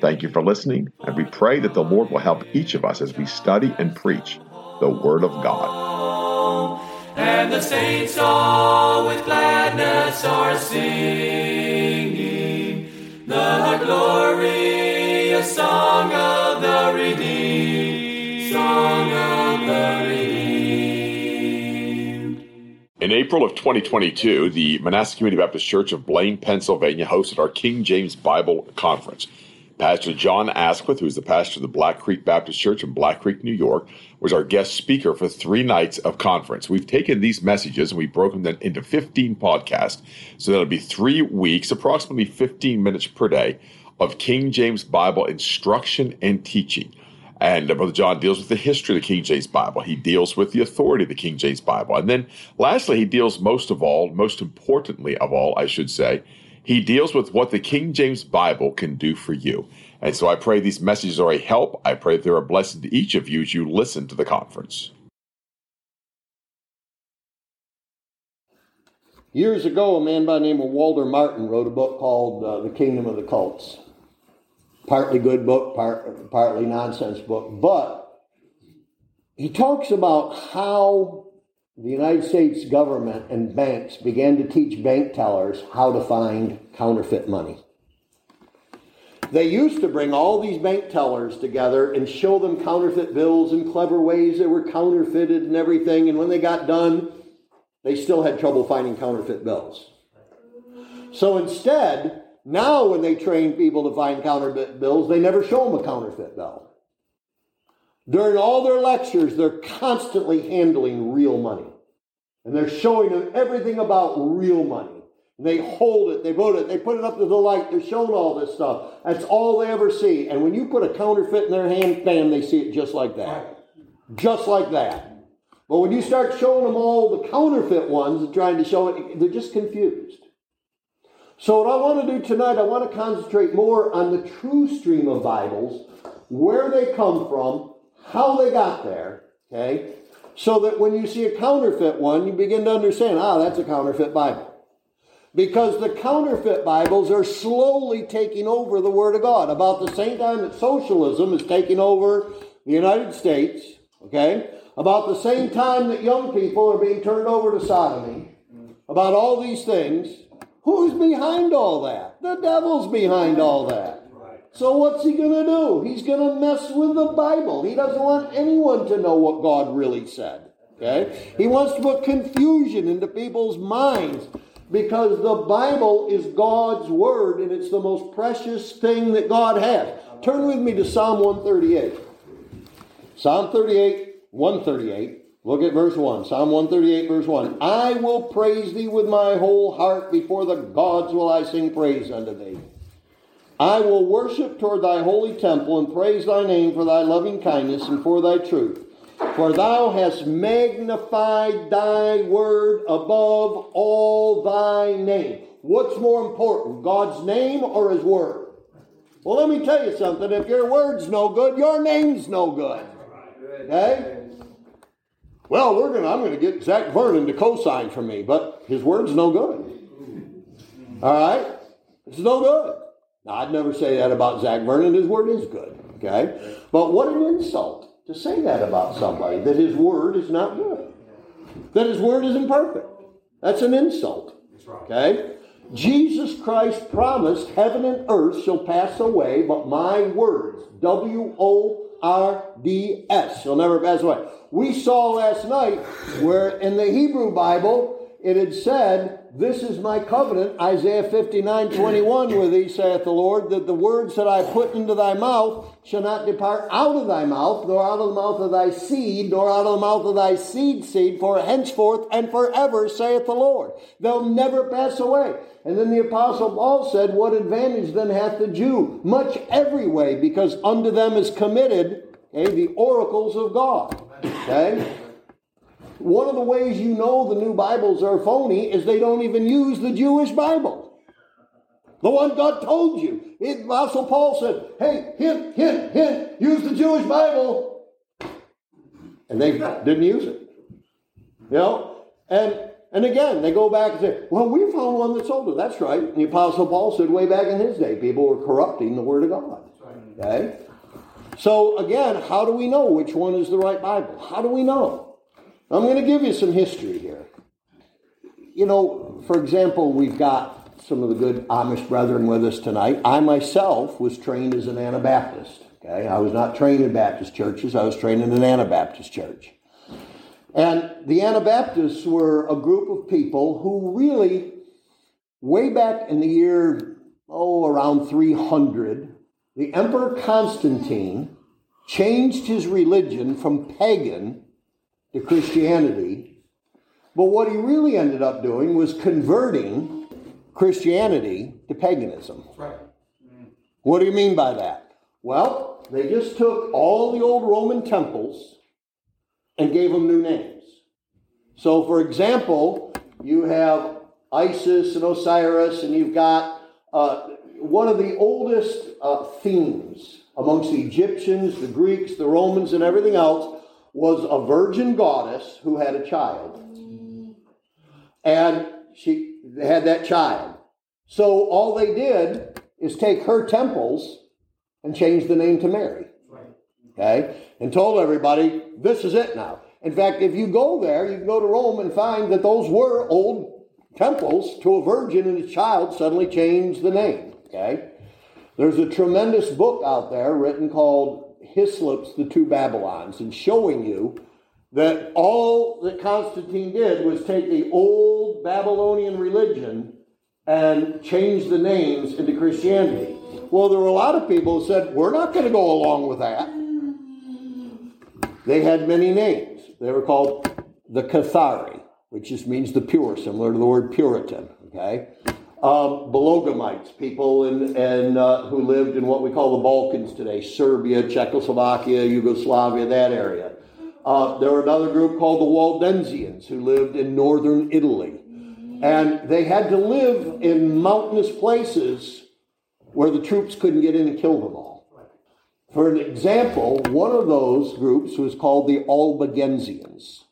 Thank you for listening, and we pray that the Lord will help each of us as we study and preach the Word of God. And the saints all with gladness are singing the glorious song of the redeemed, song of the redeemed. In April of 2022, the Manasseh Community Baptist Church of Blain, Pennsylvania hosted our King James Bible Conference. Pastor John Asquith, who is the pastor of the Black Creek Baptist Church in Black Creek, New York, was our guest speaker for three nights of conference. We've taken these messages and we've broken them into 15 podcasts. So that'll be three weeks, approximately 15 minutes per day of King James Bible instruction and teaching. And uh, Brother John deals with the history of the King James Bible. He deals with the authority of the King James Bible. And then lastly, he deals most of all, most importantly of all, I should say, he deals with what the King James Bible can do for you. And so I pray these messages are a help. I pray they're a blessing to each of you as you listen to the conference. Years ago, a man by the name of Walter Martin wrote a book called uh, The Kingdom of the Cults. Partly good book, part, partly nonsense book, but he talks about how the United States government and banks began to teach bank tellers how to find counterfeit money. They used to bring all these bank tellers together and show them counterfeit bills and clever ways they were counterfeited and everything. And when they got done, they still had trouble finding counterfeit bills. So instead, now when they train people to find counterfeit bills, they never show them a counterfeit bill. During all their lectures, they're constantly handling real money. And they're showing them everything about real money. They hold it, they vote it, they put it up to the light, they're showing all this stuff. That's all they ever see. And when you put a counterfeit in their hand, bam, they see it just like that. Just like that. But when you start showing them all the counterfeit ones and trying to show it, they're just confused. So, what I want to do tonight, I want to concentrate more on the true stream of Bibles, where they come from, how they got there, okay? So that when you see a counterfeit one, you begin to understand, ah, that's a counterfeit Bible. Because the counterfeit Bibles are slowly taking over the Word of God. About the same time that socialism is taking over the United States, okay? About the same time that young people are being turned over to sodomy, about all these things, who's behind all that? The devil's behind all that. So what's he going to do? He's going to mess with the Bible. He doesn't want anyone to know what God really said. Okay? He wants to put confusion into people's minds because the Bible is God's word and it's the most precious thing that God has. Turn with me to Psalm 138. Psalm 38, 138. Look at verse 1. Psalm 138, verse 1. I will praise thee with my whole heart. Before the gods will I sing praise unto thee. I will worship toward thy holy temple and praise thy name for thy loving kindness and for thy truth. For thou hast magnified thy word above all thy name. What's more important, God's name or his word? Well, let me tell you something. If your word's no good, your name's no good. Okay? Well, we're gonna I'm gonna get Zach Vernon to co-sign for me, but his word's no good. All right? It's no good. Now, I'd never say that about Zach Vernon. His word is good. Okay? But what an insult to say that about somebody, that his word is not good, that his word isn't perfect. That's an insult. Okay? Jesus Christ promised heaven and earth shall pass away, but my words, W O R D S, shall never pass away. We saw last night where in the Hebrew Bible, it had said, This is my covenant, Isaiah 59 21, with thee, saith the Lord, that the words that I put into thy mouth shall not depart out of thy mouth, nor out of the mouth of thy seed, nor out of the mouth of thy seed seed, for henceforth and forever, saith the Lord. They'll never pass away. And then the Apostle Paul said, What advantage then hath the Jew? Much every way, because unto them is committed okay, the oracles of God. Okay? One of the ways you know the new Bibles are phony is they don't even use the Jewish Bible. The one God told you. It, Apostle Paul said, hey, hint, hint, hint, use the Jewish Bible. And they didn't use it. You know? And and again, they go back and say, well, we found one that's older. That's right. And the Apostle Paul said way back in his day, people were corrupting the Word of God. Okay? So again, how do we know which one is the right Bible? How do we know? I'm going to give you some history here. You know, for example, we've got some of the good Amish brethren with us tonight. I myself was trained as an Anabaptist. Okay, I was not trained in Baptist churches. I was trained in an Anabaptist church. And the Anabaptists were a group of people who really, way back in the year, oh, around 300, the Emperor Constantine changed his religion from pagan to Christianity. But what he really ended up doing was converting Christianity to paganism. Right. What do you mean by that? Well, they just took all the old Roman temples and gave them new names. So, for example, you have Isis and Osiris, and you've got uh, one of the oldest uh, themes amongst the Egyptians, the Greeks, the Romans, and everything else was a virgin goddess who had a child. And she had that child. So all they did is take her temples and change the name to Mary. Okay? And told everybody, this is it now. In fact, if you go there, you can go to Rome and find that those were old temples to a virgin and a child suddenly changed the name. Okay? There's a tremendous book out there written called Hislop's The Two Babylons and showing you that all that Constantine did was take the old Babylonian religion and change the names into Christianity. Well, there were a lot of people who said, we're not going to go along with that. They had many names. They were called the Cathari, which just means the pure, similar to the word Puritan. Okay, um, Belogamites, people in, in uh, who lived in what we call the Balkans today, Serbia, Czechoslovakia, Yugoslavia, that area. Uh, there were another group called the Waldensians who lived in northern Italy. And they had to live in mountainous places where the troops couldn't get in and kill them all. For an example, one of those groups was called the Albigensians.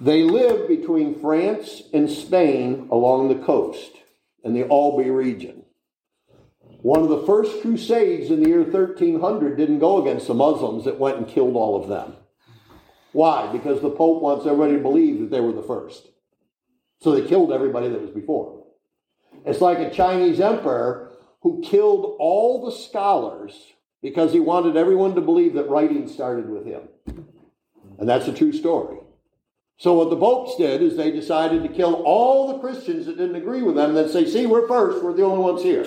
They lived between France and Spain along the coast in the Albi region. One of the first crusades in the year 1300 didn't go against the Muslims, it went and killed all of them. Why? Because the Pope wants everybody to believe that they were the first. So they killed everybody that was before It's like a Chinese emperor who killed all the scholars because he wanted everyone to believe that writing started with him. And that's a true story. So what the popes did is they decided to kill all the Christians that didn't agree with them then say, see, we're first, we're the only ones here.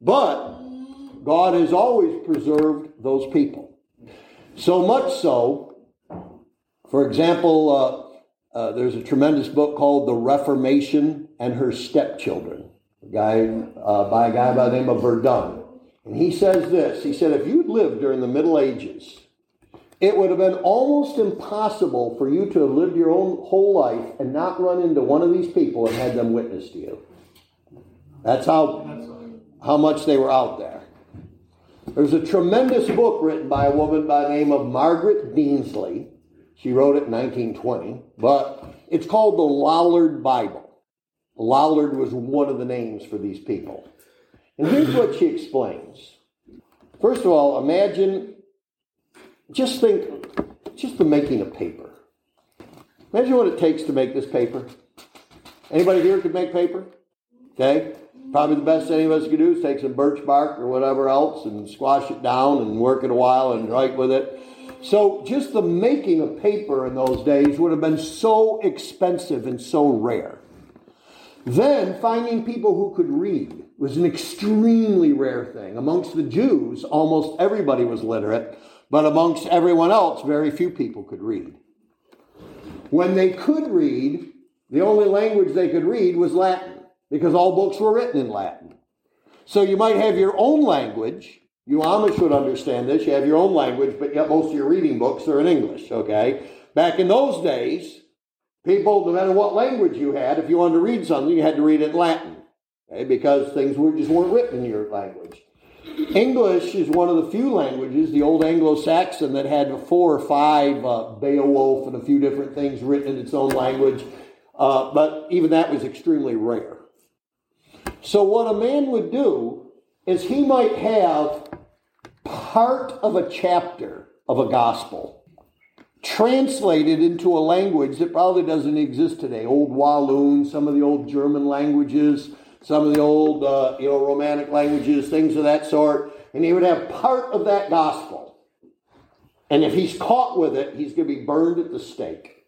But God has always preserved those people. So much so, for example, uh, uh, there's a tremendous book called The Reformation and Her Stepchildren, a guy, uh, by a guy by the name of Verduin. And he says this, he said, if you'd lived during the Middle Ages, it would have been almost impossible for you to have lived your own whole life and not run into one of these people and had them witness to you. That's how, how much they were out there. There's a tremendous book written by a woman by the name of Margaret Deanesly. She wrote it in 1920, but it's called the Lollard Bible. Lollard was one of the names for these people. And here's what she explains. First of all, imagine just think, just the making of paper. Imagine what it takes to make this paper. Anybody here could make paper? Okay? Probably the best any of us could do is take some birch bark or whatever else and squash it down and work it a while and write with it. So just the making of paper in those days would have been so expensive and so rare. Then finding people who could read was an extremely rare thing. Amongst the Jews, almost everybody was literate, but amongst everyone else, very few people could read. When they could read, the only language they could read was Latin because all books were written in Latin. So you might have your own language. You Amish would understand this. You have your own language, but yet most of your reading books are in English, okay? Back in those days, people, no matter what language you had, if you wanted to read something, you had to read it in Latin, okay? Because things were, just weren't written in your language. English is one of the few languages, the old Anglo-Saxon, that had four or five uh, Beowulf and a few different things written in its own language. Uh, but even that was extremely rare. So, what a man would do is he might have part of a chapter of a gospel translated into a language that probably doesn't exist today. Old Walloon, some of the old German languages, some of the old, uh, you know, Romantic languages, things of that sort. And he would have part of that gospel. And if he's caught with it, he's going to be burned at the stake.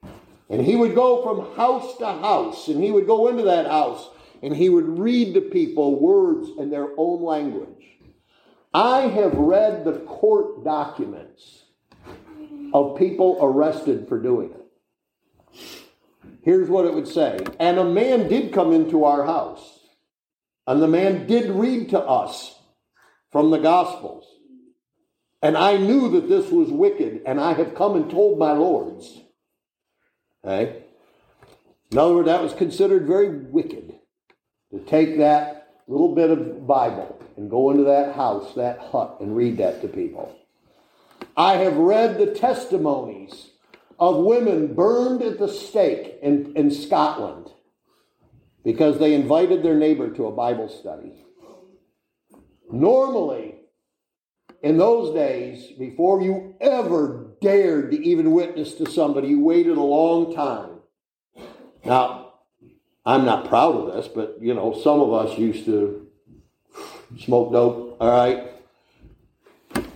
And he would go from house to house, and he would go into that house and he would read to people words in their own language. I have read the court documents of people arrested for doing it. Here's what it would say And a man did come into our house, and the man did read to us from the Gospels. And I knew that this was wicked, and I have come and told my lords. Okay? In other words, that was considered very wicked to take that little bit of Bible and go into that house, that hut, and read that to people. I have read the testimonies of women burned at the stake in, in Scotland because they invited their neighbor to a Bible study. Normally, in those days, before you ever dared to even witness to somebody, you waited a long time. Now, I'm not proud of this, but you know, some of us used to smoke dope, all right?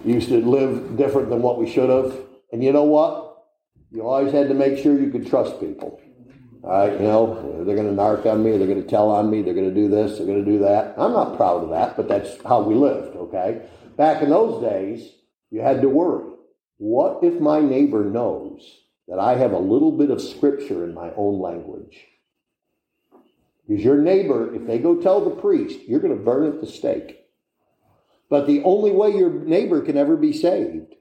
Used to live different than what we should have. And you know what? You always had to make sure you could trust people. Right, you know, they're going to narc on me, they're going to tell on me, they're going to do this, they're going to do that. I'm not proud of that, but that's how we lived, okay? Back in those days, you had to worry. What if my neighbor knows that I have a little bit of scripture in my own language? Because your neighbor, if they go tell the priest, you're going to burn at the stake. But the only way your neighbor can ever be saved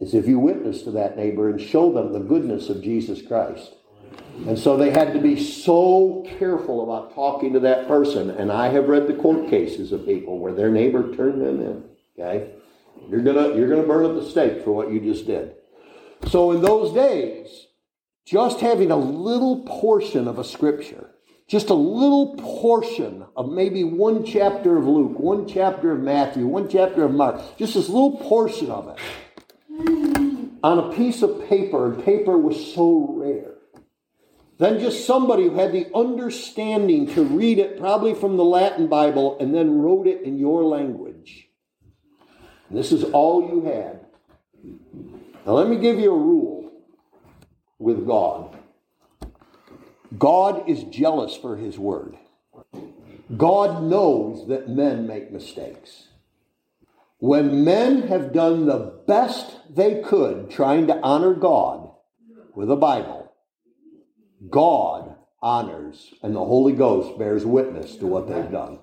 is if you witness to that neighbor and show them the goodness of Jesus Christ. And so they had to be so careful about talking to that person. And I have read the court cases of people where their neighbor turned them in. Okay? You're gonna you're gonna burn at the stake for what you just did. So in those days, just having a little portion of a scripture, just a little portion of maybe one chapter of Luke, one chapter of Matthew, one chapter of Mark, just this little portion of it on a piece of paper, and paper was so rare. Then just somebody who had the understanding to read it, probably from the Latin Bible, and then wrote it in your language. And this is all you had. Now, let me give you a rule with God. God is jealous for his word. God knows that men make mistakes. When men have done the best they could trying to honor God with a Bible, God honors and the Holy Ghost bears witness to what they've done.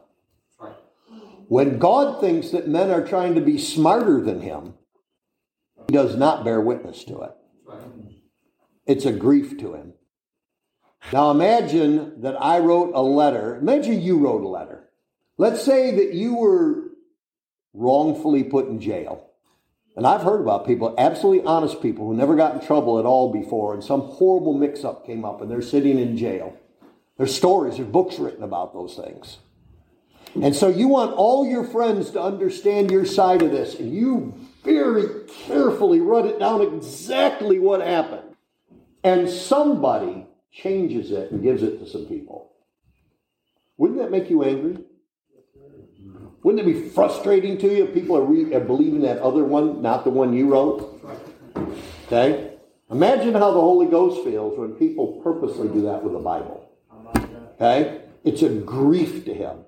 When God thinks that men are trying to be smarter than him, he does not bear witness to it. It's a grief to him. Now imagine that I wrote a letter. Imagine you wrote a letter. Let's say that you were wrongfully put in jail. And I've heard about people, absolutely honest people, who never got in trouble at all before, and some horrible mix up came up and they're sitting in jail. There's stories, there's books written about those things. And so you want all your friends to understand your side of this, and you very carefully write it down exactly what happened and somebody changes it and gives it to some people. Wouldn't that make you angry? Wouldn't it be frustrating to you if people are, re- are believing that other one, not the one you wrote? Okay? Imagine how the Holy Ghost feels when people purposely do that with the Bible. Okay? It's a grief to him.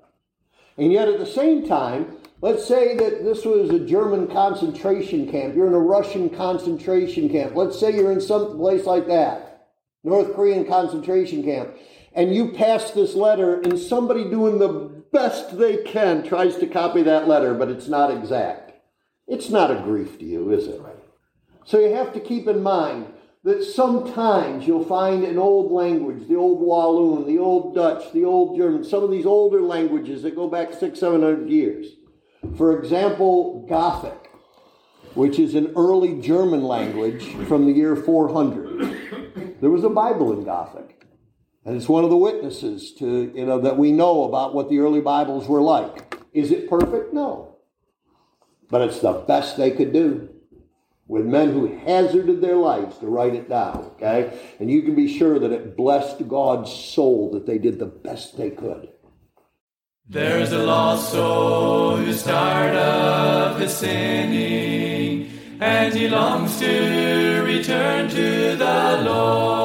And yet at the same time, let's say that this was a German concentration camp. You're in a Russian concentration camp. Let's say you're in some place like that, North Korean concentration camp, and you pass this letter, and somebody doing the best they can tries to copy that letter, but it's not exact. It's not a grief to you, is it? So you have to keep in mind that sometimes you'll find an old language, the old Walloon, the old Dutch, the old German, some of these older languages that go back six, seven hundred years. For example, Gothic, which is an early German language from the year 400. There was a Bible in Gothic. And it's one of the witnesses to, you know, that we know about what the early Bibles were like. Is it perfect? No. But it's the best they could do with men who hazarded their lives to write it down, okay? And you can be sure that it blessed God's soul that they did the best they could. There's a lost soul who's tired of his sinning, and he longs to return to the Lord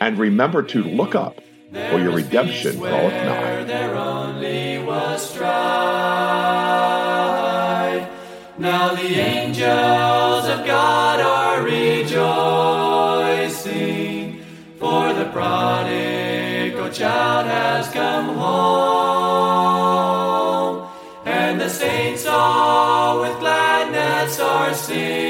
And remember to look up, for your redemption draweth nigh. There only was strife. Now the angels of God are rejoicing, for the prodigal child has come home, and the saints all with gladness are singing